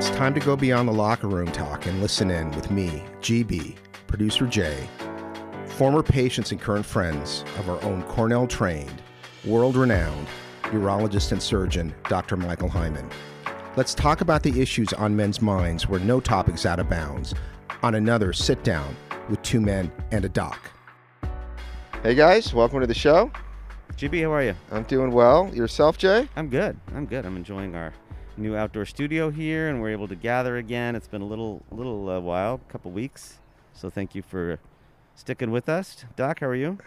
It's time to go beyond the locker room talk and listen in with me, GB, producer Jay, former patients and current friends of our own Cornell trained, world renowned urologist and surgeon, Dr. Michael Hyman. Let's talk about the issues on men's minds where no topic's out of bounds on another sit down with two men and a doc. Hey guys, welcome to the show. GB, how are you? I'm doing well. Yourself, Jay? I'm good. I'm good. I'm enjoying our new outdoor studio here, and we're able to gather again. It's been a little, a little uh, while, a couple weeks. So thank you for sticking with us, Doc. How are you?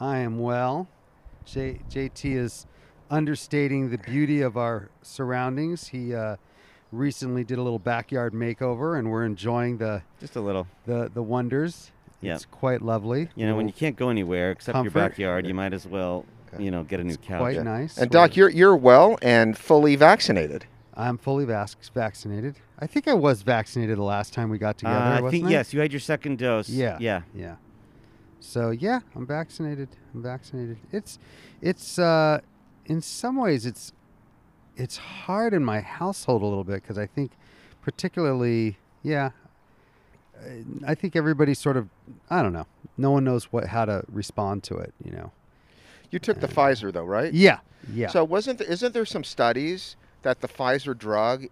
I am well. J- JT is understating the beauty of our surroundings. He uh, recently did a little backyard makeover, and we're enjoying the Just a little. the, the wonders. Yeah. It's quite lovely. You know, when you can't go anywhere except Comfort. your backyard, you might as well, you know, get a new It's couch. quite nice. And Doc, you're you're well and fully vaccinated. I'm fully vac- vaccinated. I think I was vaccinated the last time we got together. Uh, I wasn't think yes, you had your second dose. Yeah. Yeah. Yeah. So yeah, I'm vaccinated. I'm vaccinated. It's it's uh in some ways it's it's hard in my household a little bit because I think particularly yeah uh, I think everybody sort of I don't know. No one knows what how to respond to it, you know. You took the Pfizer though, right? Yeah. Yeah. So wasn't there, isn't there some studies that the Pfizer drug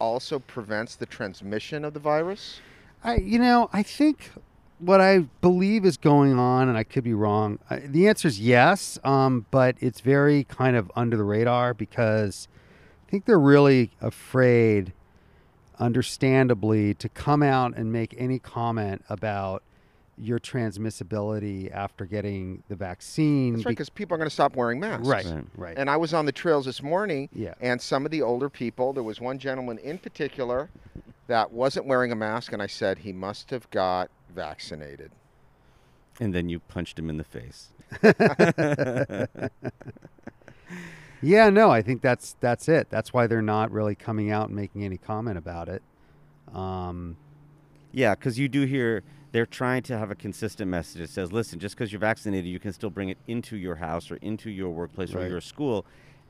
also prevents the transmission of the virus? I, you know, I think what I believe is going on, and I could be wrong. I, the answer is yes, um, but it's very kind of under the radar because I think they're really afraid, understandably, to come out and make any comment about your transmissibility after getting the vaccine. That's right, because people are going to stop wearing masks. right, Right. right. And I was on the trails this morning, Yeah. and some of the older people, there was one gentleman in particular that wasn't wearing a mask, and I said he must have got vaccinated. And then you punched him in the face. yeah, no, I think that's that's it. That's why they're not really coming out and making any comment about it. Um, Yeah, because you do hear they're trying to have a consistent message that says, listen, just because you're vaccinated, you can still bring it into your house or into your workplace or your school.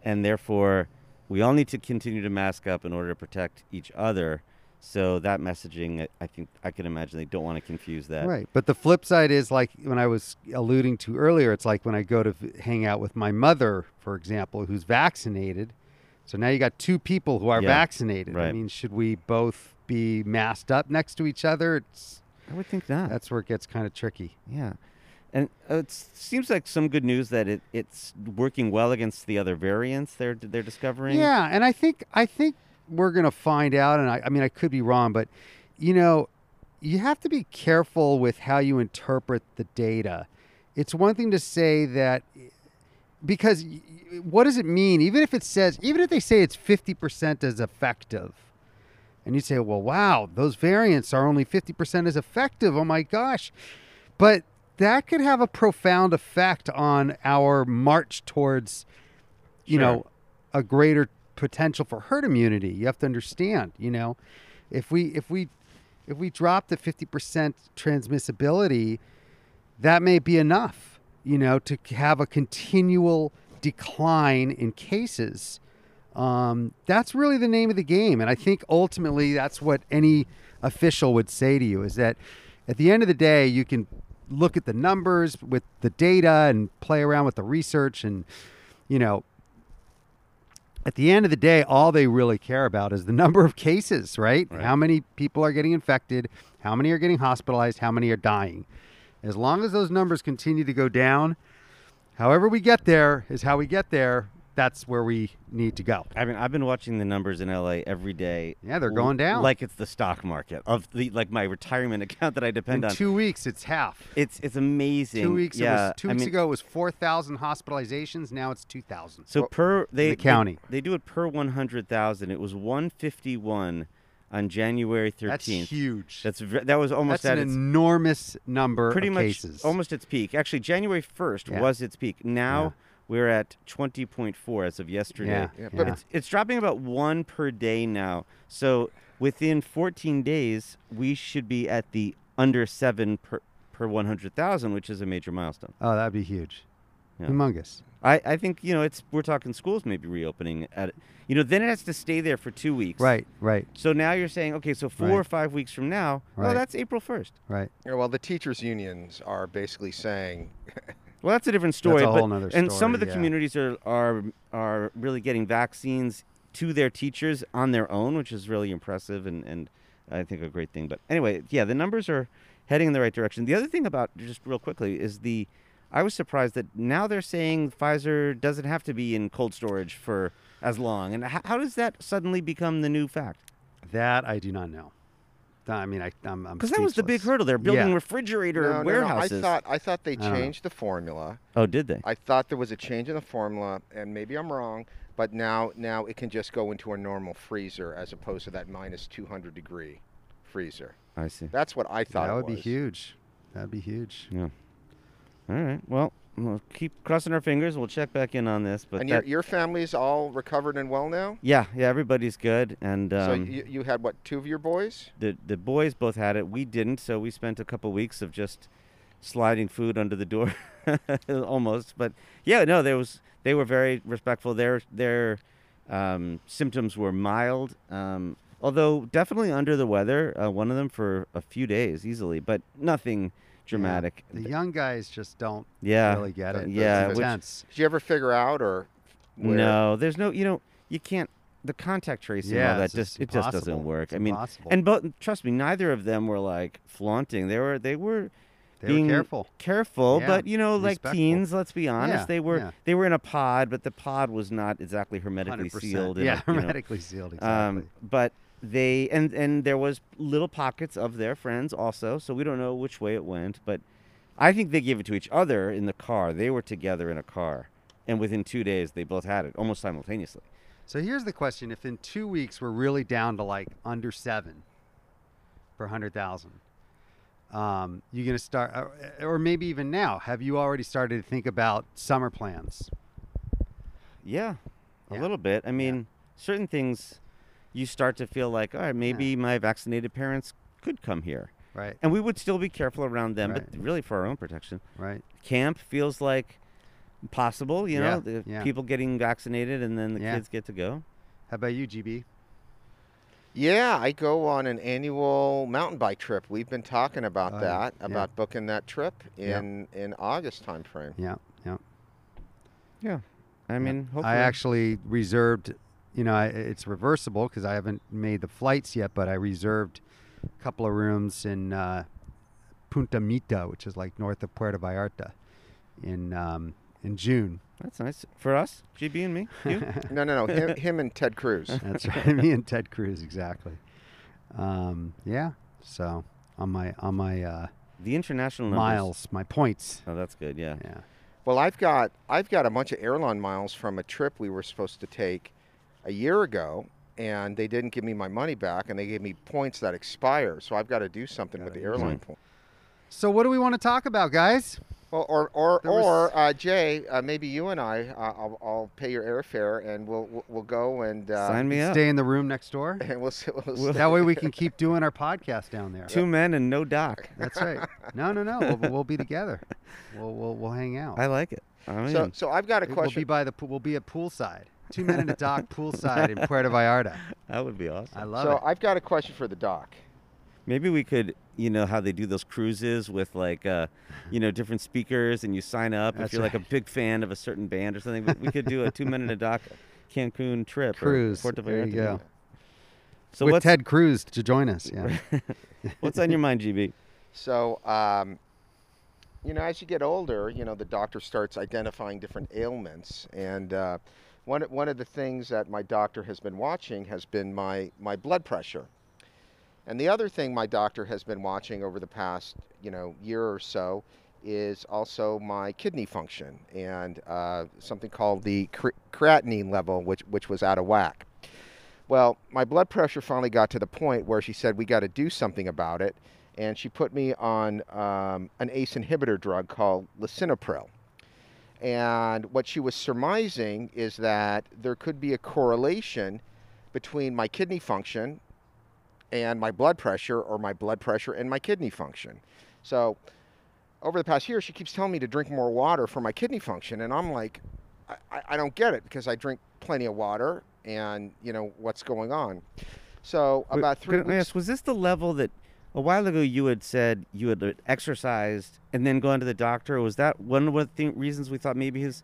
And therefore, we all need to continue to mask up in order to protect each other. So that messaging, I- think I can imagine they don't want to confuse that. Right. But the flip side is like when I was alluding to earlier, it's like when I go to hang out with my mother, for example, who's vaccinated. So now you got two people who are Yeah, vaccinated. I mean, should we both be masked up next to each other? It's I would think not. that's where it gets kind of tricky. Yeah. And uh, it seems like some good news that it, it's working well against the other variants they're, they're discovering. Yeah, and I think I think we're gonna find out, and I, I mean I could be wrong, but you know, you have to be careful with how you interpret the data. It's one thing to say that because what does it mean? Even if it says, even if they say it's fifty percent as effective, and you say, well, wow, those variants are only fifty percent as effective. Oh my gosh, but that could have a profound effect on our march towards, you Sure. know, a greater potential for herd immunity. You have to understand, you know, if we if we if we drop the 50% transmissibility, that may be enough, you know, to have a continual decline in cases. Um, that's really the name of the game. And I think ultimately that's what any official would say to you is that at the end of the day, you can look at the numbers with the data and play around with the research and, you know, at the end of the day, all they really care about is the number of cases, right? Right. How many people are getting infected, how many are getting hospitalized, how many are dying. As long as those numbers continue to go down, however we get there is how we get there. That's where we need to go. I mean, I've been watching the numbers in LA every day. Yeah, they're going down. like it's the stock market of the like my retirement account that I depend on. In on. two weeks, it's half. it's it's amazing. Two weeks, yeah. it was, two I weeks mean, ago, it was 4,000 hospitalizations. Now it's 2,000. So per they the county. they, do it per one hundred thousand. It was one fifty one on January 13th. That's huge. That's that was almost That's at an its enormous number pretty of much cases. almost its peak. Actually, January first Yeah. was its peak. Now. We're at twenty point four as of yesterday. Yeah, Yeah, yeah. but It's it's dropping about one per day now. So within 14 days, we should be at the under seven per per 100,000, which is a major milestone. oh, that'd be huge. Yeah. Humongous. I, I think you know it's we're talking schools maybe reopening at you know then it has to stay there for two weeks. Right, right, So now you're saying okay, so four Right. or five weeks from now, oh Right. that's April first. right. Yeah, well, the teachers' unions are basically saying, Well, that's a different story. a but- whole nother and some of the yeah. communities are, are are really getting vaccines to their teachers on their own, which is really impressive and, and I think a great thing. But anyway, yeah, the numbers are heading in the right direction. The other thing about just real quickly is the I was surprised that now they're saying Pfizer doesn't have to be in cold storage for as long. And how, how does that suddenly become the new fact? That I do not know. I mean, I, I'm, I'm Because that was the big hurdle. They're building Yeah. refrigerator no, no, no. I thought I thought they I don't changed the formula. oh, did they? I thought there was a change in the formula, and maybe I'm wrong, but now now it can just go into a normal freezer as opposed to that minus 200 degree freezer. I see. That's what I thought. That it would be huge. That'd be huge. Yeah. All right. Well, we'll keep crossing our fingers. We'll check back in on this. But and your, that, your family's all recovered and well now. yeah, yeah, everybody's good. And so um, you, you had what two of your boys? the the boys both had it. We didn't, so we spent a couple weeks of just sliding food under the door, almost. But yeah, no, there was they were very respectful. Their their um, symptoms were mild, um, although definitely under the weather. Uh, one of them for a few days easily, but nothing dramatic. The young guys just don't Yeah. really get it. Yeah, It's which- Did you ever figure out or? Where? No, there's no. You know, you can't. The contact tracing, Yeah, all that just just it just doesn't work. It's I mean, impossible. and but trust me, neither of them were like flaunting. They were they were They being were careful. careful, Yeah, but you know, like respectful. teens. Let's be honest, Yeah, they were yeah. they were in a pod, but the pod was not exactly hermetically 100%. sealed. Yeah, a, you know, hermetically sealed. Exactly. um, but they and and there was little pockets of their friends also, so we don't know which way it went. But I think they gave it to each other in the car. They were together in a car, and within two days they both had it almost simultaneously. So here's the question: If in two weeks we're really down to like under seven per hundred thousand, um, you gonna start, or, or maybe even now, have you already started to think about summer plans? Yeah, a Yeah. little bit. I mean, certain things you start to feel like, all right, maybe my vaccinated parents could come here. Right, And we would still be careful around them, Right. but really for our own protection. right. Camp feels like possible, you Yeah, know, the yeah. people getting vaccinated and then the Yeah. kids get to go. How about you, GB? Yeah, I go on an annual mountain bike trip. We've been talking about yeah, that, yeah. about booking that trip Yeah. in in August timeframe. Yeah, yeah. Yeah. I mean, hopefully. I actually reserved. You know, I, it's reversible because I haven't made the flights yet, but I reserved a couple of rooms in uh, Punta Mita, which is like north of Puerto Vallarta, in um, in June. That's nice. For us, GB and me, you? No, no, no. him, him and Ted Cruz. That's right. Me and Ted Cruz, exactly. Um, yeah. So on my on my uh, the international numbers. miles, my points. Oh, that's good. Yeah. Yeah. Well, I've got I've got a bunch of airline miles from a trip we were supposed to take a year ago, and they didn't give me my money back, and they gave me points that expire. So I've got to do something with the airline them. points. So what do we want to talk about, guys? Well, or or There was- or uh, Jay, uh, maybe you and I, uh, I'll, I'll pay your airfare, and we'll we'll, we'll go and uh, Sign me up. Stay in the room next door. and we'll, s- we'll, We'll- that way we can keep doing our podcast down there. Two men and no doc. That's right. No, no, no. We'll, we'll be together. We'll, we'll, we'll hang out. I like it. I mean, So so I've got a question. We'll be question. by the. We'll be at poolside. Two men in a doc poolside in Puerto Vallarta. that would be awesome. I love So it. I've got a question for the doc. Maybe we could, you know, how they do those cruises with like, uh, you know, different speakers, and you sign up if you're like a big fan of a certain band or something. We- We could do a two minute a doc Cancun trip Cruise. or Puerto There you Vallarta. go. So With what's Ted Cruz to join us. Yeah. what's on your mind, GB? So, um, you know, as you get older, you know, the doctor starts identifying different ailments. And uh, one, one of the things that my doctor has been watching has been my, my blood pressure. And the other thing my doctor has been watching over the past, you know, year or so is also my kidney function and uh, something called the creatinine level, which, which was out of whack. Well, my blood pressure finally got to the point where she said, we got to do something about it. And she put me on um, an ACE inhibitor drug called lisinopril. And what she was surmising is that there could be a correlation between my kidney function and my blood pressure, or my blood pressure and my kidney function. So over the past year, she keeps telling me to drink more water for my kidney function, and I'm like, I, I- don't get it because I drink plenty of water, and you know what's going on. So about three can I weeks. ask, was this the level that a while ago you had said you had uh, exercised and then gone to the doctor? Was that one of the thi- reasons we thought maybe his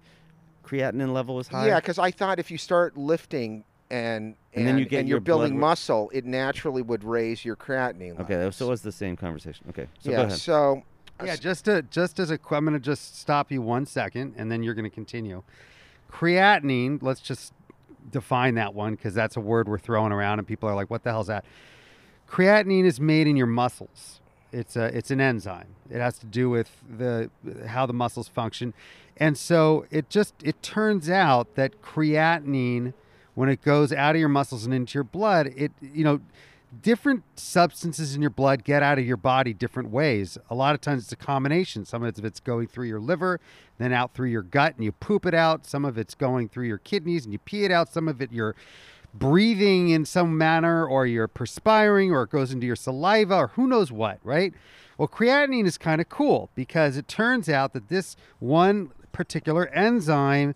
creatinine level was high? Yeah, because I thought if you start lifting and And then you get and your you're building blood- muscle, it naturally would raise your creatinine. Okay, levels. so it was the same conversation. Okay, so yeah. go ahead. So Yeah, just to just as a qu- I'm going to just stop you one second, and then you're going to continue. Creatinine. Let's just define that one because that's a word we're throwing around, and people are like, "What the hell's that?" Creatinine is made in your muscles. It's a it's an enzyme. It has to do with the how the muscles function, and so it just it turns out that creatinine, when it goes out of your muscles and into your blood, it you know different substances in your blood get out of your body different ways. A lot of times it's a combination. Some of it's going through your liver, then out through your gut and you poop it out. Some of it's going through your kidneys and you pee it out. Some of it you're breathing in some manner or you're perspiring or it goes into your saliva or who knows what, right? Well, creatinine is kind of cool because it turns out that this one particular enzyme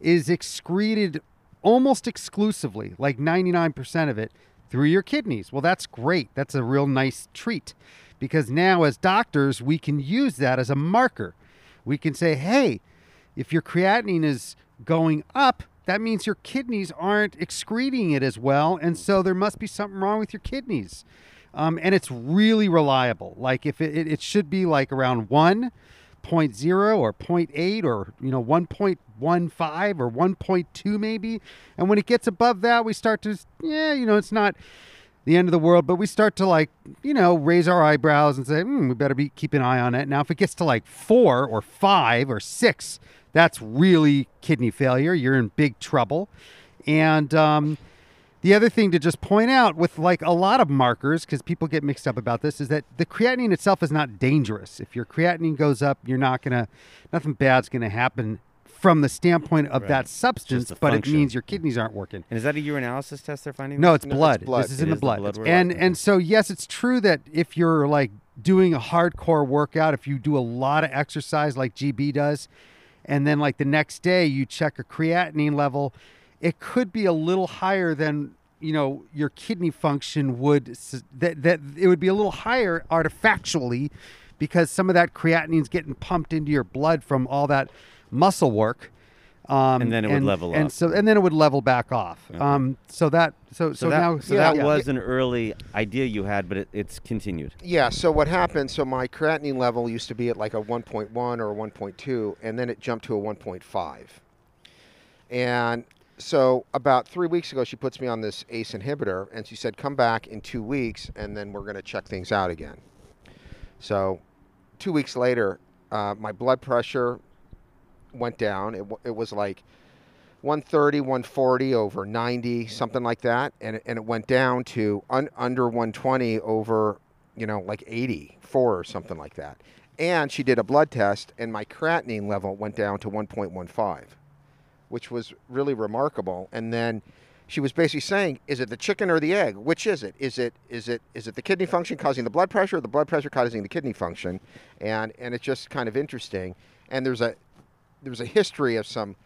is excreted almost exclusively, like 99% of it, through your kidneys. Well, that's great. That's a real nice treat because now, as doctors, we can use that as a marker. We can say, hey, if your creatinine is going up, that means your kidneys aren't excreting it as well. And so there must be something wrong with your kidneys. Um, and it's really reliable. Like if it, it, it should be like around 1.0 or 0.8 or, you know, 1.15 or 1.2 maybe. And when it gets above that, we start to, yeah, you know, it's not the end of the world, but we start to like, you know, raise our eyebrows and say, hmm, we better be keep an eye on it. Now, if it gets to like four or five or six, that's really kidney failure. You're in big trouble. And um, the other thing to just point out with like a lot of markers, because people get mixed up about this, is that the creatinine itself is not dangerous. If your creatinine goes up, you're not gonna, nothing bad's gonna happen from the standpoint of Right. that substance, but function. it means your kidneys aren't working. And is that a urinalysis test they're finding? No, it's No, it's blood. blood. This is It in the is the blood. blood and and so yes, it's true that if you're like doing a hardcore workout, if you do a lot of exercise like GB does, and then like the next day you check a creatinine level, it could be a little higher than you know your kidney function would that that it would be a little higher artifactually because some of that creatinine's getting pumped into your blood from all that muscle work. Um, And then it would level and off. so and then it would level back off. Um, so that so so, So, that, now so yeah, that yeah. was an early idea you had, but it, it's continued. Yeah, so what happened? So my creatinine level used to be at like a 1.1 or a 1.2, and then it jumped to a 1.5. And so about three weeks ago, she puts me on this ACE inhibitor, and she said, "Come back in two weeks, and then we're going to check things out again." So, two weeks later, uh, my blood pressure went down. It, it was like 130, 140 over 90, something like that, and it, and it went down to un, under 120 over, you know, like 84 or something like that. And she did a blood test, and my creatinine level went down to 1.15, which was really remarkable. And then she was basically saying, "Is it the chicken or the egg? Which is it? Is it is it is it the kidney function causing the blood pressure, or the blood pressure causing the kidney function?" And and it's just kind of interesting. And there's a there's a history of some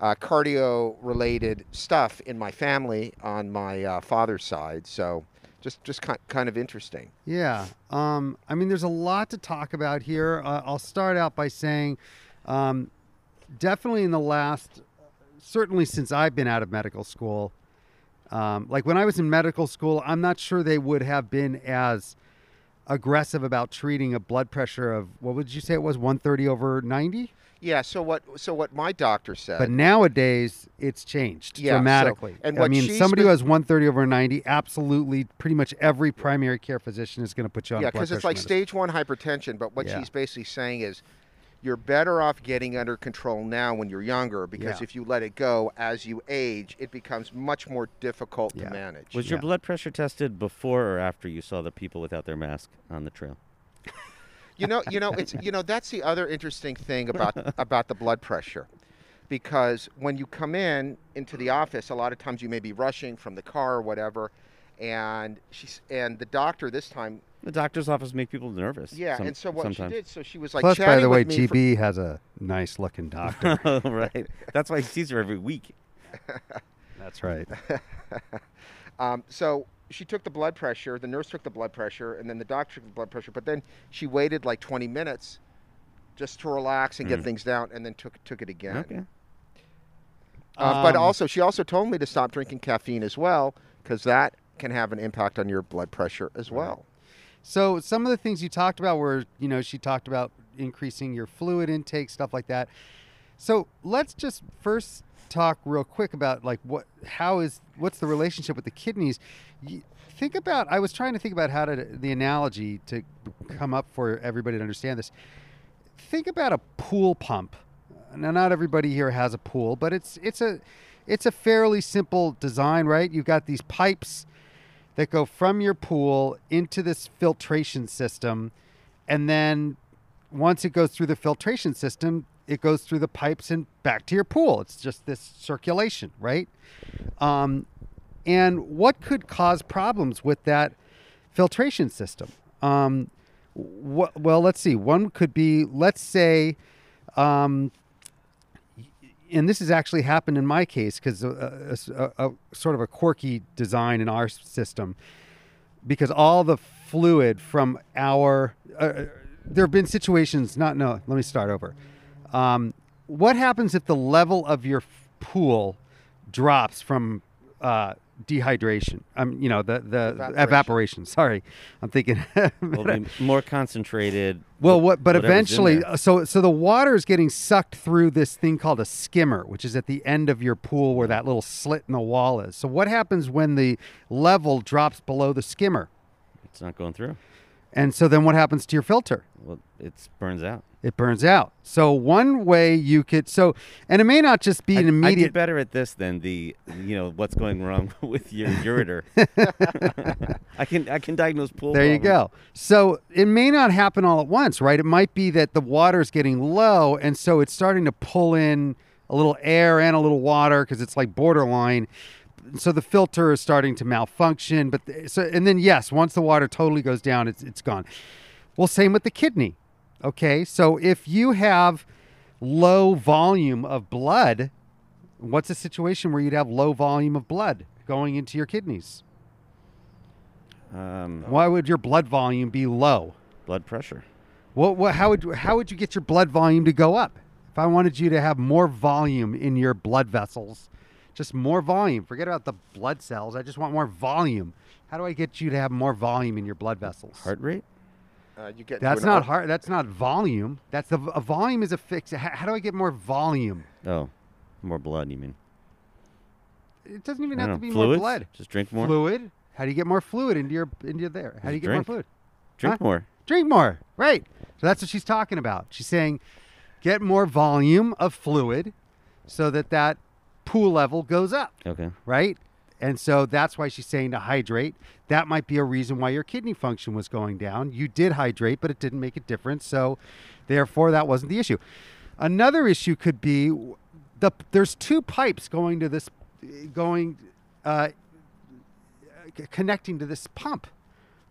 uh, cardio related stuff in my family on my uh, father's side. So just just ki- kind of interesting. Yeah. Um, I mean, there's a lot to talk about here. Uh, I'll start out by saying, um, definitely in the last, certainly since I've been out of medical school, um, like when I was in medical school, I'm not sure they would have been as aggressive about treating a blood pressure of what would you say it was 130 over 90 Yeah. So what so what my doctor said. but nowadays it's changed Yeah, so- dramatically and i what mean she's somebody who has 130 over 90 absolutely pretty much every primary care physician is going to put you on yeah, because it's like medicine. stage one hypertension. But what Yeah. she's basically saying is, you're better off getting under control now when you're younger because Yeah. if you let it go as you age, it becomes much more difficult Yeah. to manage. Was your blood pressure tested before or after you saw the people without their mask on the trail? you know, you know, it's you know that's the other interesting thing about about the blood pressure, because when you come in into the office, a lot of times you may be rushing from the car or whatever, and she's and the doctor this time The doctor's office make people nervous. Yeah, some- and so what sometimes. she did, so she was like Plus, by chatting the way, with for- GB has a nice looking doctor. oh, right. That's why he sees her every week. That's right. Um, so she took the blood pressure. The nurse took the blood pressure, and then the doctor took the blood pressure. But then she waited like 20 minutes just to relax and get Mm. things down, and then took took it again. Okay. Uh, but Um, also, she also told me to stop drinking caffeine as well, because that can have an impact on your blood pressure as well. So some of the things you talked about were, you know, she talked about increasing your fluid intake, stuff like that. So let's just first talk real quick about like what, how is, what's the relationship with the kidneys? You, think about. I was trying to think about how to the analogy to come up for everybody to understand this. Think about a pool pump. Now, not everybody here has a pool, but it's it's a it's a fairly simple design, right? You've got these pipes that go from your pool into this filtration system. And then once it goes through the filtration system, it goes through the pipes and back to your pool. It's just this circulation, right? Um, and what could cause problems with that filtration system? Um, wh- well, let's see. One could be, let's say, um, and this has actually happened in my case because a, a, a, sort of a quirky design in our system because all the fluid from our uh, there have been situations not no let me start over um, what happens if the level of your pool drops from uh, dehydration um, you know the the Evaporation. evaporation, sorry i'm thinking Will be more concentrated. well, what? But eventually, uh, so so the water is getting sucked through this thing called a skimmer, which is at the end of your pool where that little slit in the wall is. So what happens when the level drops below the skimmer? it's not going through. And so then what happens to your filter? Well, it burns out. It burns out. So one way you could so, and it may not just be an immediate. better at this than the, you know, what's going wrong with your ureter. I can I can diagnose pool. There you go. So it may not happen all at once, right? It might be that the water is getting low, and so it's starting to pull in a little air and a little water because it's like borderline. So the filter is starting to malfunction. But th- so and then yes, once the water totally goes down, it's it's gone. Well, same with the kidney. Okay, so if you have low volume of blood, what's a situation where you'd have low volume of blood going into your kidneys? Um, Why would your blood volume be low? blood pressure. What, what, how would how would you get your blood volume to go up? If I wanted you to have more volume in your blood vessels, just more volume. Forget about the blood cells. I just want more volume. How do I get you to have more volume in your blood vessels? Heart rate. Uh, you get That's not o- hard. That's not volume. That's the a volume is a fix. How, how do I get more volume? Oh, more blood. You mean? It doesn't even I have don't to be Fluids? more blood. Just drink more. Fluid. How do you get more fluid into your into your there? How do you get drink. more fluid? Drink Huh? more. drink more. Right. So that's what she's talking about. She's saying get more volume of fluid so that that pool level goes up, Okay. right? And so that's why she's saying to hydrate. That might be a reason why your kidney function was going down. You did hydrate, but it didn't make a difference. So therefore that wasn't the issue. Another issue could be the there's two pipes going to this going uh, connecting to this pump.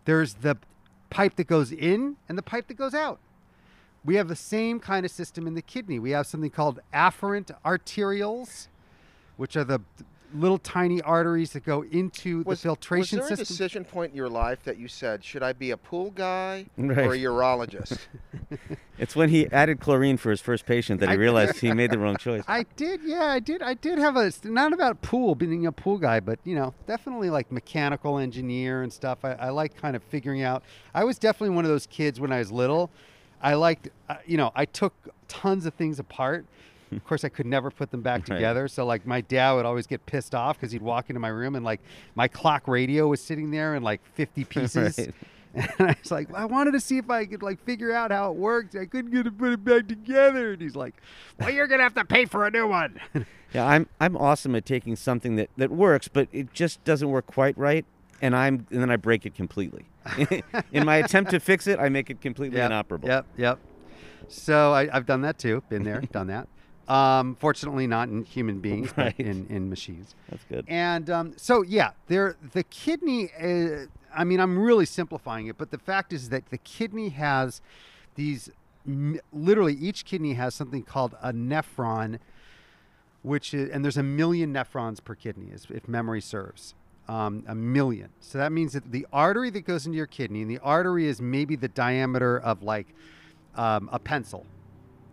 There's the pipe that goes in and the pipe that goes out. We have the same kind of system in the kidney. We have something called afferent arterioles, which are the little tiny arteries that go into was, the filtration system. was there system. a decision point in your life that you said, should I be a pool guy Right. or a urologist? It's when he added chlorine for his first patient that he I- realized he made the wrong choice. I did, yeah, I did. I did have a not about pool being a pool guy, but you know, definitely like mechanical engineer and stuff. I, I like kind of figuring out. I was definitely one of those kids when I was little. I liked, uh, you know, I took tons of things apart. Of course, I could never put them back Right. together. So, like, my dad would always get pissed off because he'd walk into my room and like my clock radio was sitting there in like 50 pieces. Right. And I was like, I wanted to see if I could like figure out how it worked. I couldn't get to put it back together. And he's like, Well, you're gonna have to pay for a new one. Yeah, I'm I'm awesome at taking something that, that works, but it just doesn't work quite right, and I'm and then I break it completely. In my attempt to fix it, I make it completely Yep, inoperable. Yep, yep. So I, I've done that too. Been there, done that. Um, fortunately, not in human beings, Right. but in in machines. That's good. And um, so, yeah, there the kidney. Uh, I mean, I'm really simplifying it, but the fact is that the kidney has these. Literally, each kidney has something called a nephron, which is, and there's a million nephrons per kidney, if memory serves. Um, a million. So that means that the artery that goes into your kidney, and the artery is maybe the diameter of like um, a pencil.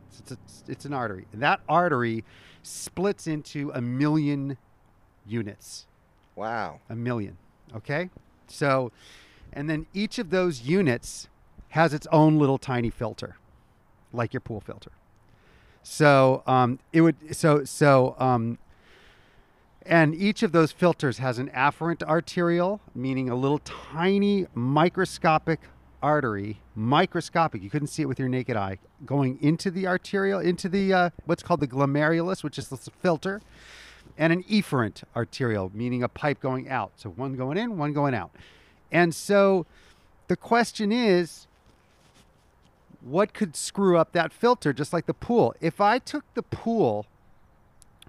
It's, it's, it's an artery. And that artery splits into a million units. Wow. A million. Okay? So, and then each of those units has its own little tiny filter, like your pool filter. So, um, it would, so, so, um, and each of those filters has an afferent arterial, meaning a little tiny microscopic artery, microscopic. You couldn't see it with your naked eye, going into the arterial, into the uh, what's called the glomerulus, which is the filter, and an efferent arterial, meaning a pipe going out. So one going in, one going out. And so the question is, what could screw up that filter, just like the pool? If I took the pool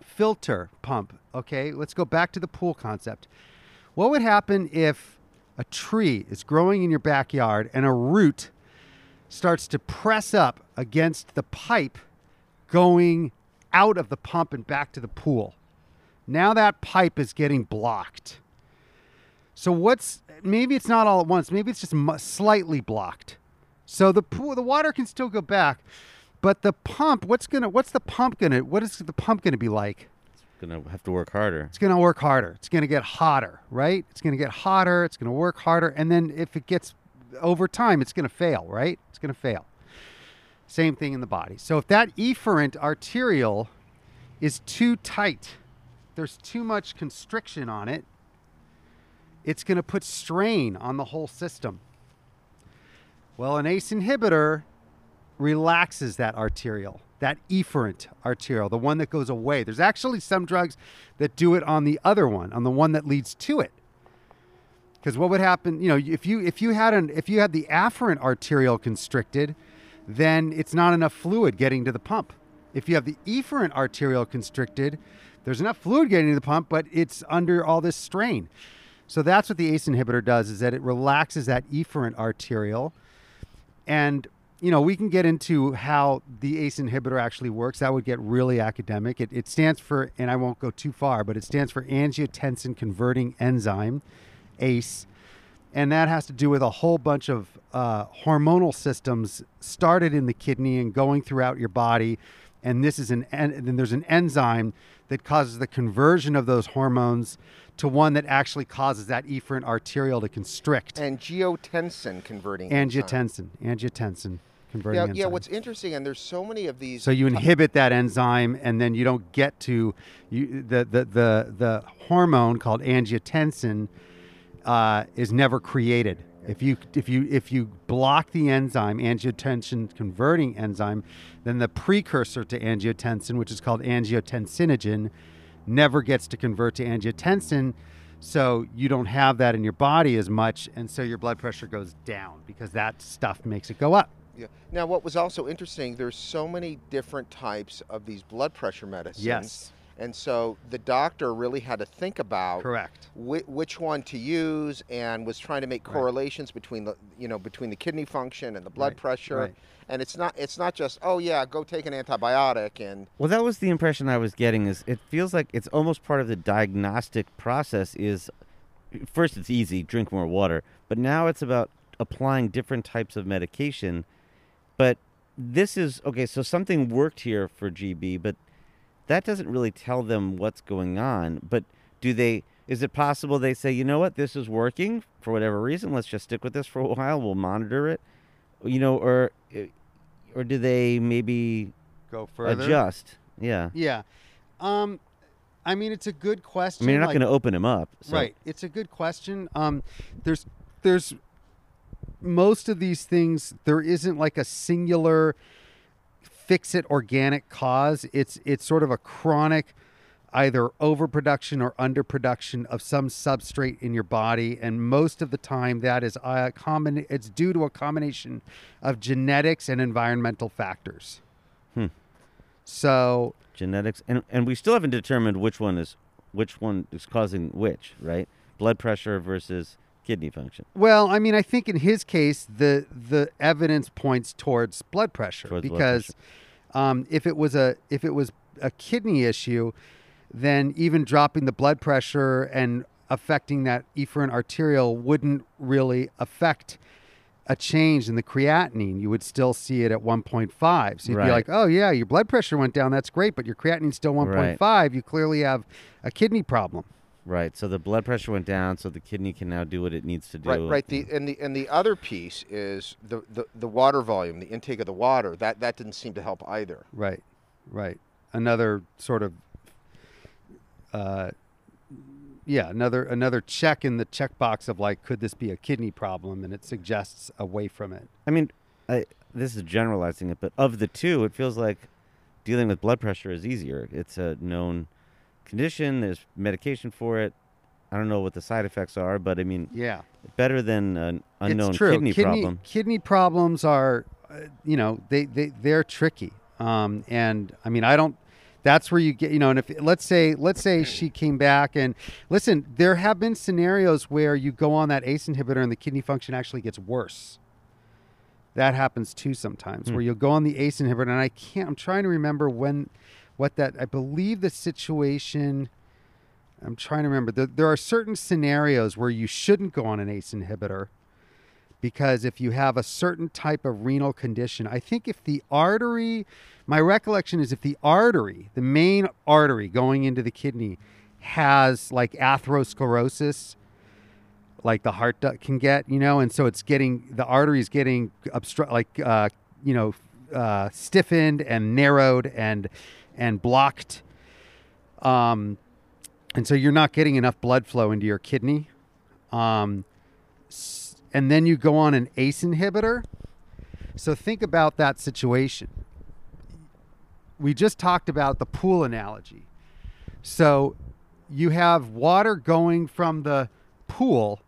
filter pump, okay, let's go back to the pool concept. What would happen if a tree is growing in your backyard and a root starts to press up against the pipe going out of the pump and back to the pool? Now that pipe is getting blocked. So what's maybe it's not all at once. Maybe it's just slightly blocked. So the pool, the water can still go back, but the pump. What's gonna? What's the pump gonna? What is the pump gonna be like? Gonna have to work harder. It's gonna work harder. It's gonna get hotter, right? It's gonna get hotter. It's gonna work harder, and then if it gets over time, it's gonna fail, right? It's gonna fail. Same thing in the body. So if that efferent arterial is too tight, there's too much constriction on it, it's going to put strain on the whole system. Well, an ACE inhibitor relaxes that arterial, that efferent arterial, the one that goes away. There's actually some drugs that do it on the other one, on the one that leads to it. Because what would happen, you know, if you if you had an if you had the afferent arterial constricted, then it's not enough fluid getting to the pump. If you have the efferent arterial constricted, there's enough fluid getting to the pump, but it's under all this strain. So that's what the ACE inhibitor does is that it relaxes that efferent arterial. And you know, we can get into how the ACE inhibitor actually works. That would get really academic. It, it stands for, and I won't go too far, but it stands for angiotensin converting enzyme, ACE. And that has to do with a whole bunch of uh, hormonal systems started in the kidney and going throughout your body. And this is an, en- then there's an enzyme that causes the conversion of those hormones to one that actually causes that efferent arterial to constrict. Angiotensin converting. enzyme. Angiotensin, angiotensin converting Yeah, enzyme. yeah. What's interesting, and there's so many of these. so you inhibit that enzyme, and then you don't get to you, the, the the the hormone called angiotensin uh, is never created. If you if you if you block the enzyme angiotensin converting enzyme, then the precursor to angiotensin, which is called angiotensinogen, never gets to convert to angiotensin. So you don't have that in your body as much, and so your blood pressure goes down because that stuff makes it go up. Yeah. Now, what was also interesting, there's so many different types of these blood pressure medicines. Yes. And so the doctor really had to think about Correct. whi- which one to use, and was trying to make Right. correlations between the you know between the kidney function and the blood Right, pressure. right. And it's not it's not just oh yeah go take an antibiotic and Well, that was the impression I was getting. Is it feels like it's almost part of the diagnostic process. Is first it's easy, drink more water, but now it's about applying different types of medication. But this is okay. So something worked here for GB, but that doesn't really tell them what's going on. But do they? Is it possible they say, you know what, this is working for whatever reason? Let's just stick with this for a while. We'll monitor it, you know, or or do they maybe Go further. adjust? Yeah. Yeah. Um, I mean, it's a good question. I mean, you're not like- going to open him up. So. Right. It's a good question. Um, there's, there's most of these things. There isn't like a singular fix it organic cause. It's it's sort of a chronic either overproduction or underproduction of some substrate in your body and most of the time that is a common it's due to a combination of genetics and environmental factors Hmm. so Genetics, and and we still haven't determined which one is which one is causing which, right? Blood pressure versus kidney function. Well, I mean, I think in his case, the the evidence points towards blood pressure Towards blood because Um, if it was a if it was a kidney issue, then even dropping the blood pressure and affecting that efferent arterial wouldn't really affect a change in the creatinine. You would still see it at 1.5. So you'd be like, "Oh yeah, your blood pressure went down. That's great, but your creatinine's still 1.5. You clearly have a kidney problem." Right. So the blood pressure went down, so the kidney can now do what it needs to do. Right, right. The and the and the other piece is the, the the water volume, the intake of the water. That that didn't seem to help either. Right, right. Another sort of, uh, yeah, another another check in the checkbox of like, could this be a kidney problem? And it suggests away from it. I mean, I, this is generalizing it, but of the two, it feels like dealing with blood pressure is easier. It's a known condition. There's medication for it. I don't know what the side effects are, but I mean, Yeah, better than an unknown it's true. kidney, problem. Kidney problems are, uh, you know, they they they're tricky. Um, and I mean, I don't. That's where you get, you know, and if let's say let's say she came back and listen, there have been scenarios where you go on that ACE inhibitor and the kidney function actually gets worse. That happens too sometimes, Hmm. where you'll go on the ACE inhibitor, and I can't. I'm trying to remember when, what that. I believe the situation. I'm trying to remember. There, there are certain scenarios where you shouldn't go on an ACE inhibitor because if you have a certain type of renal condition, I think if the artery, my recollection is if the artery, the main artery going into the kidney, has like atherosclerosis, like the heart can get, you know, and so it's getting the arteries getting obstru- like uh, you know, uh, stiffened and narrowed and and blocked. Um, and so you're not getting enough blood flow into your kidney. Um, and then you go on an ACE inhibitor. So think about that situation. We just talked about the pool analogy. So you have water going from the pool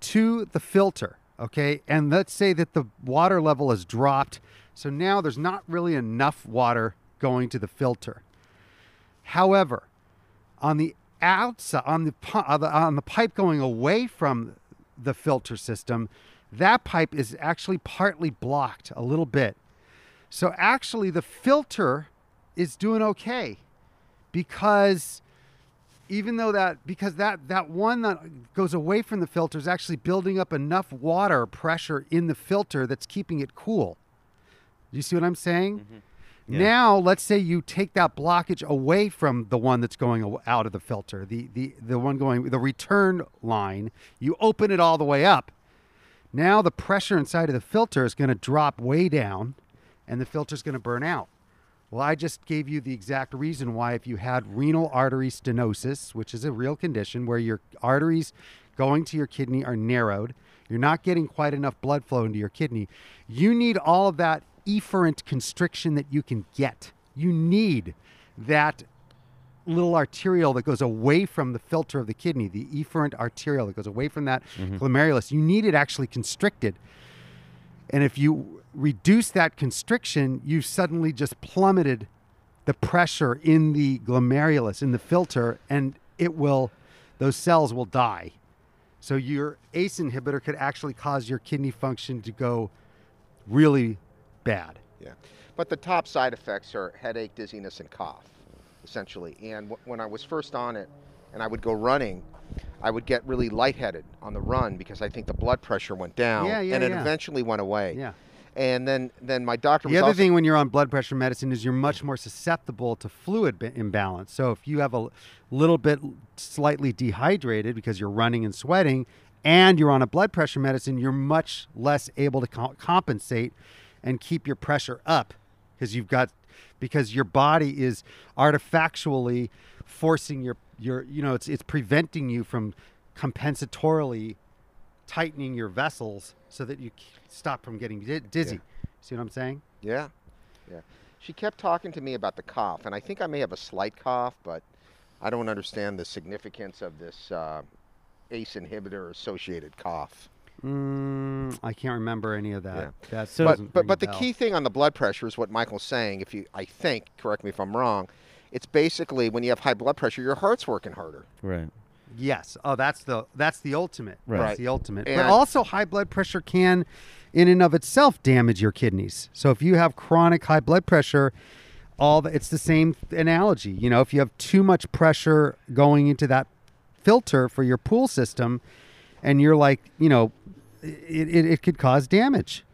to the filter, okay? And let's say that the water level has dropped. So now there's not really enough water going to the filter. However, on the outside on uh, the on the, pipe going away from the filter system, that pipe is actually partly blocked a little bit. So actually, the filter is doing okay because even though that because that that one that goes away from the filter is actually building up enough water pressure in the filter that's keeping it cool. You see what I'm saying? Mm-hmm. Yeah. Now, let's say you take that blockage away from the one that's going out of the filter, the the the one going the return line. You open it all the way up. Now the pressure inside of the filter is going to drop way down, and the filter is going to burn out. Well, I just gave you the exact reason why if you had renal artery stenosis, which is a real condition where your arteries going to your kidney are narrowed, you're not getting quite enough blood flow into your kidney, you need all of that efferent constriction that you can get. You need that little arterial that goes away from the filter of the kidney, the efferent arterial that goes away from that mm-hmm. glomerulus. You need it actually constricted. And if you reduce that constriction, you suddenly just plummeted the pressure in the glomerulus, in the filter, and it will, those cells will die. So your ACE inhibitor could actually cause your kidney function to go really bad. Yeah, but the top side effects are headache, dizziness, and cough, essentially. And w- when I was first on it, and I would go running, I would get really lightheaded on the run because I think the blood pressure went down, Yeah, yeah, and it yeah. eventually went away. Yeah. And then, then my doctor The was other thing when you're on blood pressure medicine is you're much more susceptible to fluid bi- imbalance. So if you have a little bit slightly dehydrated because you're running and sweating and you're on a blood pressure medicine, you're much less able to co- compensate and keep your pressure up because you've got because your body is artifactually forcing your your you know it's it's preventing you from compensatorily tightening your vessels so that you stop from getting di- dizzy. See what I'm saying? Yeah, yeah. She kept talking to me about the cough, and I think I may have a slight cough, but I don't understand the significance of this uh, ACE inhibitor associated cough. Mm, I can't remember any of that. Yeah. That So- but but but the key thing on the blood pressure is what Michael's saying. If you, I think, correct me if I'm wrong. It's basically when you have high blood pressure, your heart's working harder. Right. Yes. Oh, that's the that's the ultimate. Right. That's the ultimate. but also, high blood pressure can, in and of itself, damage your kidneys. So if you have chronic high blood pressure, all the, it's the same analogy. You know, if you have too much pressure going into that filter for your pool system, and you're like, you know, it, it, it could cause damage.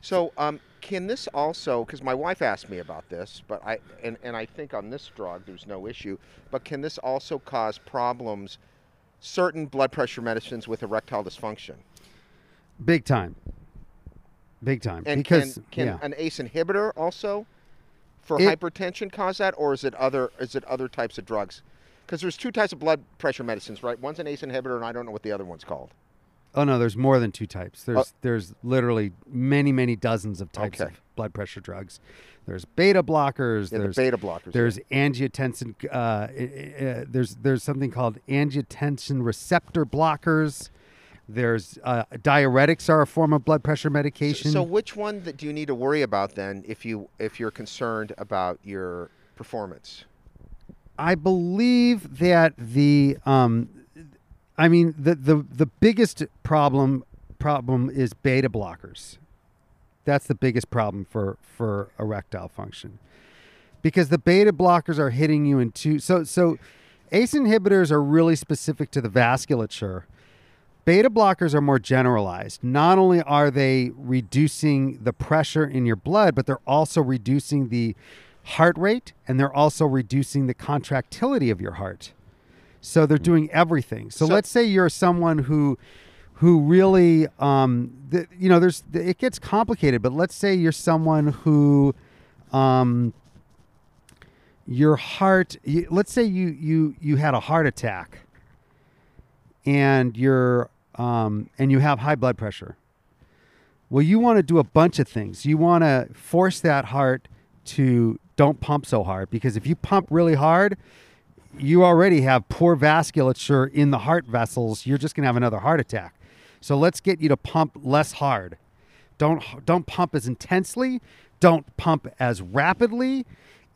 So, um, can this also? Because my wife asked me about this, but I and, and I think on this drug there's no issue. But can this also cause problems? Certain blood pressure medicines with erectile dysfunction, Big time. Big time. and because can, can yeah. an ACE inhibitor also for It- hypertension cause that, or is it other? Is it other types of drugs? Because there's two types of blood pressure medicines, right? One's an ACE inhibitor, and I don't know what the other one's called. Oh no, there's more than two types. There's there's literally many many dozens of types Okay. of blood pressure drugs. There's beta blockers. Yeah, the there's beta blockers. there's angiotensin. Uh, uh, uh, there's there's something called angiotensin receptor blockers. There's uh, diuretics are a form of blood pressure medication. So which one that do you need to worry about then if you if you're concerned about your performance? I believe that the um, I mean the the the biggest problem problem is beta blockers. That's the biggest problem for for erectile function. Because the beta blockers are hitting you in two so so ACE inhibitors are really specific to the vasculature. Beta blockers are more generalized. Not only are they reducing the pressure in your blood, but they're also reducing the heart rate and they're also reducing the contractility of your heart. So they're doing everything. So, So- let's say you're someone who who really um the, you know there's it gets complicated, but let's say you're someone who um your heart you, let's say you you you had a heart attack and you're um, and you have high blood pressure. Well, you want to do a bunch of things. You want to force that heart to don't pump so hard because if you pump really hard, you already have poor vasculature in the heart vessels. You're just going to have another heart attack. So let's get you to pump less hard. Don't don't pump as intensely. Don't pump as rapidly.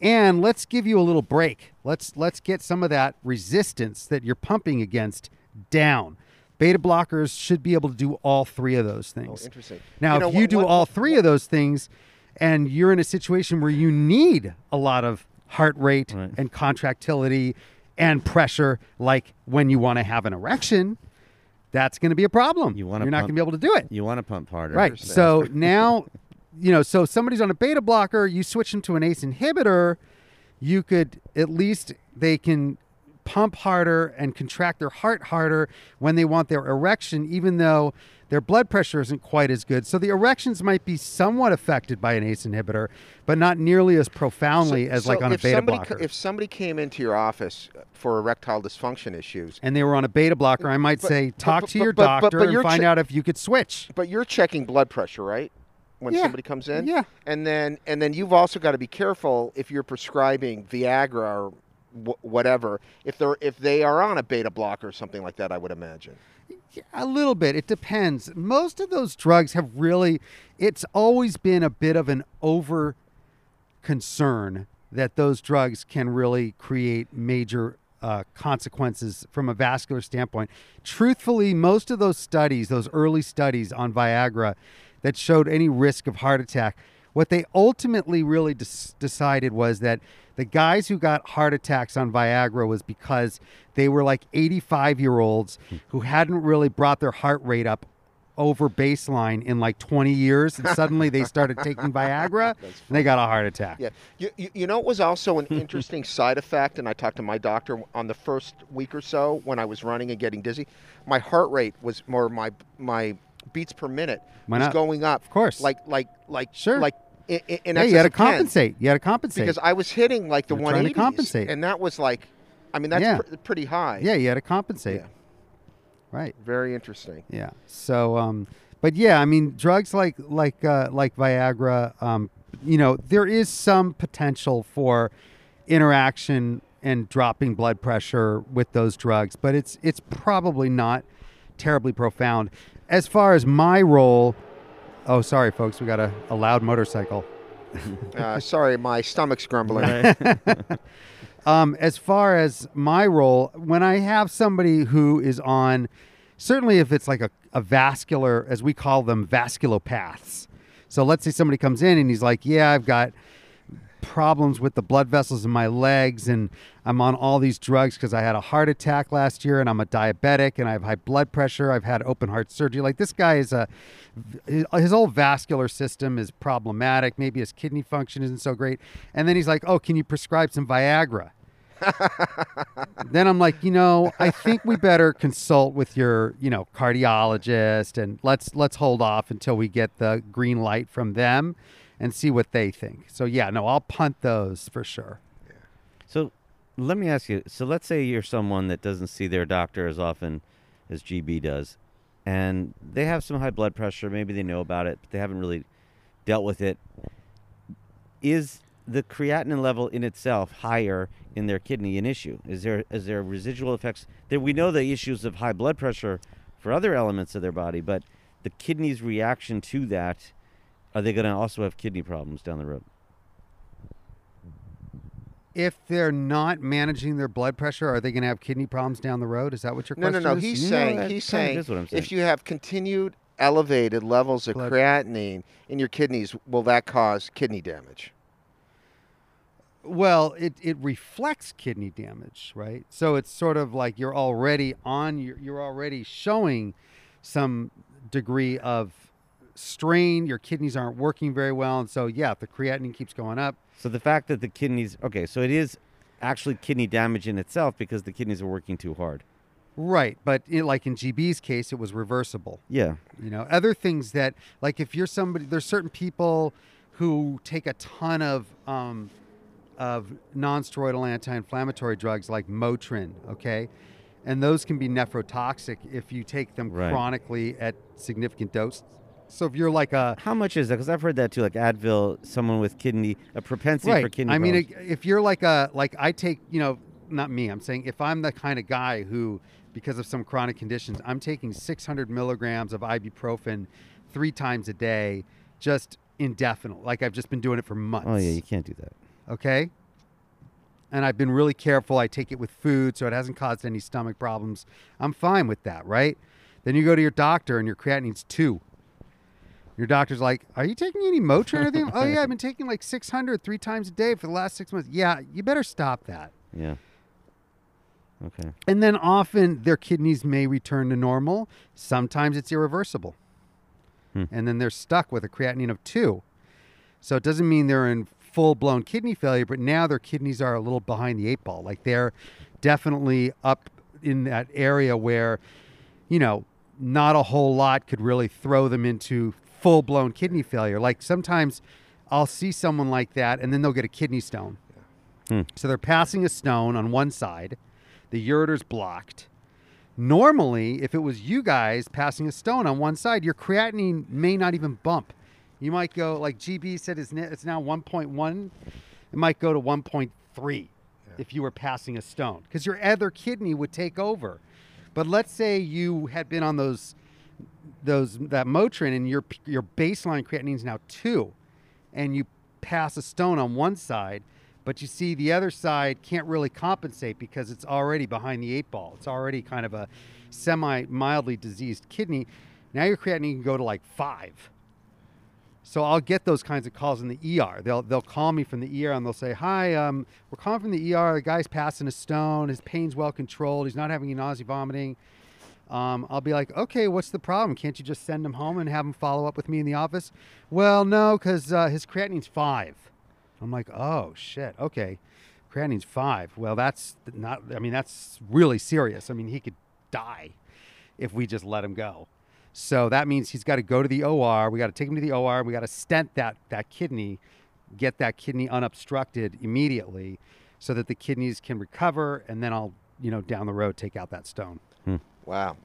And let's give you a little break. Let's let's get some of that resistance that you're pumping against down. Beta blockers should be able to do all three of those Oh, things. interesting. Now, You know, if you what- do what- all what- three of those things and you're in a situation where you need a lot of heart rate Right. and contractility and pressure, like when you want to have an erection, that's going to be a problem. You wanna You're not going to be able to do it. You want to pump harder. Right. So now, you know, so somebody's on a beta blocker, you switch them to an ACE inhibitor, you could at least they can pump harder and contract their heart harder when they want their erection, even though their blood pressure isn't quite as good. So the erections might be somewhat affected by an ACE inhibitor, but not nearly as profoundly So- as so like on a beta somebody, blocker. If somebody came into your office uh, for erectile dysfunction issues, and they were on a beta blocker, I might But- say talk but- to your but- but- doctor but and find che- out if you could switch. but you're checking blood pressure, right? When Yeah. somebody comes in, Yeah. and then and then you've also got to be careful if you're prescribing Viagra or wh- whatever. If they're if they are on a beta blocker or something like that, I would imagine. A little bit. It depends. Most of those drugs have really, it's always been a bit of an over concern that those drugs can really create major uh, consequences from a vascular standpoint. Truthfully, most of those studies, those early studies on Viagra that showed any risk of heart attack, what they ultimately really decided was that the guys who got heart attacks on Viagra was because they were like 85 year olds hmm. who hadn't really brought their heart rate up over baseline in like 20 years and suddenly they started taking Viagra and they got a heart attack. Yeah, you, you, you know, it was also an interesting side effect, and I talked to my doctor on the first week or so when I was running and getting dizzy. My heart rate was more my my beats per minute Why was not? going up. Of course. like like like Sure. like in, in Yeah, you had to of 10, compensate. You had to compensate. because I was hitting like the to 180s, compensate. and that was like, I mean, that's Yeah. pr- pretty high. yeah, you had to compensate. Yeah. Right. very interesting. Yeah. So, um, but yeah, I mean, drugs like like uh, like Viagra, um, you know, there is some potential for interaction and dropping blood pressure with those drugs, but it's it's probably not terribly profound. As far as my role, oh, sorry, folks, we got a, a loud motorcycle. Uh, sorry, my stomach's grumbling. Um, as far as my role, when I have somebody who is on, certainly if it's like a, a vascular, as we call them, vasculopaths. So let's say somebody comes in and he's like, "Yeah, I've got problems with the blood vessels in my legs and I'm on all these drugs because I had a heart attack last year and I'm a diabetic and I have high blood pressure. I've had open heart surgery. Like this guy is a his, his whole vascular system is problematic. Maybe his kidney function isn't so great. And then he's like, "Oh, can you prescribe some Viagra?" then I'm like, you know, I think we better consult with your, you know, cardiologist and let's let's hold off until we get the green light from them and see what they think. So yeah, no, I'll punt those for sure. So let me ask you. So let's say you're someone that doesn't see their doctor as often as GB does, and they have some high blood pressure. Maybe they know about it, but they haven't really dealt with it. Is the creatinine level in itself higher in their kidney an issue? Is there is there residual effects? There we know the issues of high blood pressure for other elements of their body, but the kidney's reaction to that, are they going to also have kidney problems down the road? If they're not managing their blood pressure, are they going to have kidney problems down the road? Is that what your No, no, question no. is? He's No, saying he's saying what I'm saying. if you have continued elevated levels of Blood- creatinine in your kidneys, will that cause kidney damage? Well, it, it reflects kidney damage, right? So it's sort of like you're already on you're, you're already showing some degree of strain. Your kidneys aren't working very well, and so yeah, the creatinine keeps going up. So the fact that the kidneys, okay, so it is actually kidney damage in itself because the kidneys are working too hard. Right, but in, like in GB's case, it was reversible. Yeah. You know, other things that like if you're somebody, there's certain people who take a ton of um, of non-steroidal anti-inflammatory drugs like Motrin, okay, and those can be nephrotoxic if you take them Right. chronically at significant dose. So if you're like a How much is that? Because I've heard that too, like Advil, someone with kidney, a propensity for right, kidney I mean, problems. if you're like a like I take, you know, not me. I'm saying if I'm the kind of guy who, because of some chronic conditions, I'm taking 600 milligrams of ibuprofen three times a day, just indefinite. Like I've just been doing it for months. oh, yeah, you can't do that. okay. And I've been really careful. I take it with food, so it hasn't caused any stomach problems. I'm fine with that, right? Then you go to your doctor and your creatinine's two. Your doctor's like, Are you taking any Motrin or anything? oh, yeah, I've been taking like 600 three times a day for the last six months. Yeah, you better stop that. Yeah. Okay. And then often their kidneys may return to normal. Sometimes it's irreversible. Hmm. And then they're stuck with a creatinine of two. So it doesn't mean they're in full blown kidney failure, but now their kidneys are a little behind the eight ball. Like they're definitely up in that area where, you know, not a whole lot could really throw them into full blown kidney failure. Like sometimes I'll see someone like that and then they'll get a kidney stone. Hmm. So they're passing a stone on one side, the ureter's blocked. Normally, if it was you guys passing a stone on one side, your creatinine may not even bump. You might go, like GB said, it's, it's now 1.1. It might go to 1.3 if you were passing a stone because your other kidney would take over. But let's say you had been on those those that Motrin and your your baseline creatinine is now two, and you pass a stone on one side, but you see the other side can't really compensate because it's already behind the eight ball. It's already kind of a semi mildly diseased kidney. Now your creatinine can go to like five. So I'll get those kinds of calls in the ER. They'll they'll call me from the ER and they'll say, "Hi, um, we're calling from the ER. The guy's passing a stone. His pain's well controlled. He's not having any nausea, vomiting." Um, I'll be like, "Okay, what's the problem? Can't you just send him home and have him follow up with me in the office?" Well, no, because uh, his creatinine's five. I'm like, "Oh shit. Okay, creatinine's five. Well, that's not. I mean, that's really serious. I mean, he could die if we just let him go." So that means he's got to go to the OR. We got to take him to the OR. We got to stent that that kidney, get that kidney unobstructed immediately, so that the kidneys can recover, and then I'll you know down the road take out that stone. Wow.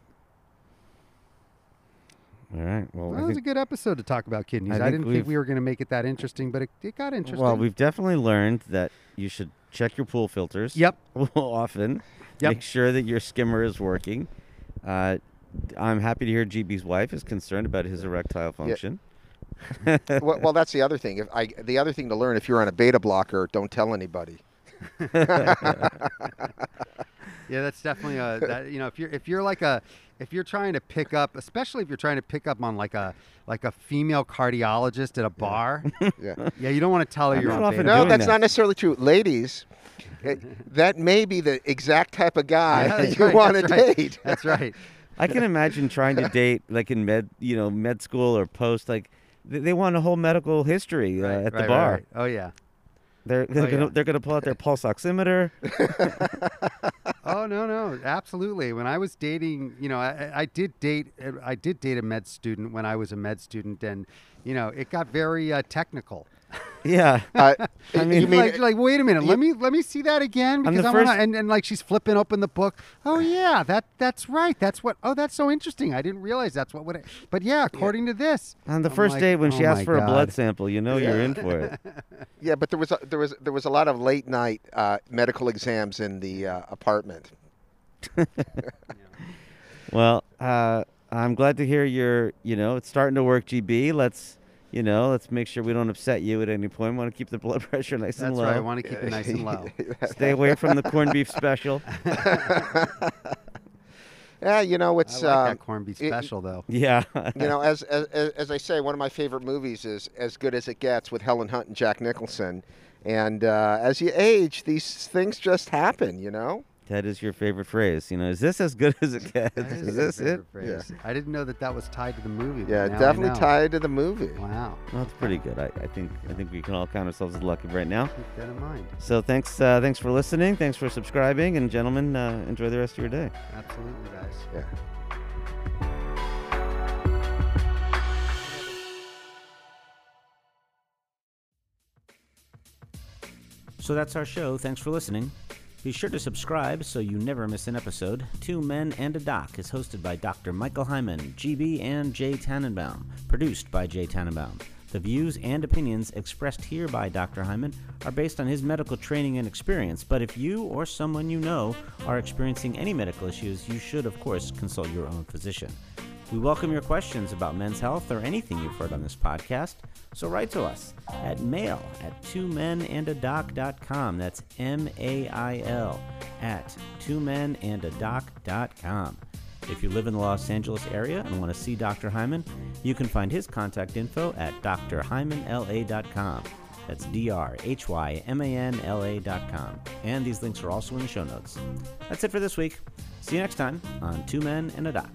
All right. Well, Well, I that was a think, good episode to talk about kidneys. I I, think didn't we've- think we were going to make it that interesting, but it, it got interesting. well, we've definitely learned that you should check your pool filters. Yep. often. Yep. Make sure that your skimmer is working. Uh, I'm happy to hear GB's wife is concerned about his erectile function. well, well, that's the other thing. If I, the other thing to learn, if you're on a beta blocker, don't tell anybody. Yeah, that's definitely a that you know if you're if you're like a if you're trying to pick up, especially if you're trying to pick up on like a like a female cardiologist at a bar. Yeah. yeah, you don't want to tell her I'm you're on beta. No, that's that. not necessarily true. Ladies, that may be the exact type of guy Yeah, that's you right, want to right. date. That's right. I can imagine trying to date like in med, you know, med school or post. Like they, they want a whole medical history uh, Right, at the bar. right, right. Oh yeah. They're they're Oh, gonna yeah. they're gonna pull out their pulse oximeter. Oh no, no, absolutely. When I was dating, you know, I, I did date, I did date a med student when I was a med student, and you know, it got very uh, technical. Yeah. Uh, I mean- you mean like, like, wait a minute, you- let me let me see that again On because the I want to. And, and like she's flipping open the book. Oh yeah, that that's right. That's what. Oh, that's so interesting. I didn't realize that's what would. It, but yeah, according to this. On the I'm first like, date when oh she asked my for a blood sample, you know you're in for it. Yeah, but there was a, there was there was a lot of late night uh, medical exams in the uh, apartment. Well, uh, I'm glad to hear you're, you know, it's starting to work, GB. Let's, you know, let's make sure we don't upset you at any point. want to keep the blood pressure nice and low. That's low. right. I want to keep it nice and low. Stay away from the corned beef special. Yeah, you know I it's like uh, that corned beef it- special though. Yeah. you know as, as as as I say, one of my favorite movies is As Good as It Gets with Helen Hunt and Jack Nicholson. And uh, as you age, these things just happen. You know. That is your favorite phrase. You know, is this as good as it gets? That is my this it? favorite phrase. I didn't know that that was tied to the movie. Yeah, definitely tied to the movie. Wow. Well, that's pretty good. I, I think I think we can all count ourselves as lucky right now. Keep that in mind. So thanks uh, thanks for listening. Thanks for subscribing, and gentlemen, uh, enjoy the rest of your day. Absolutely, guys. Yeah. So that's our show. Thanks for listening. Be sure to subscribe so you never miss an episode. Two Men and a Doc is hosted by Dr. Michael Hyman, GB, and Jay Tannenbaum. Produced by Jay Tannenbaum. The views and opinions expressed here by Dr. Hyman are based on his medical training and experience, but if you or someone you know are experiencing any medical issues, you should, of course, consult your own physician. We welcome your questions about men's health or anything you've heard on this podcast. So write to us at mail at two men and a twomenandadoc.com. That's M A I L at two men and a twomenandadoc.com. If you live in the Los Angeles area and want to see Dr. Hyman, you can find his contact info at drhymanla.com. That's D R H Y M A N L A.com. And these links are also in the show notes. That's it for this week. See you next time on Two Men and a Doc.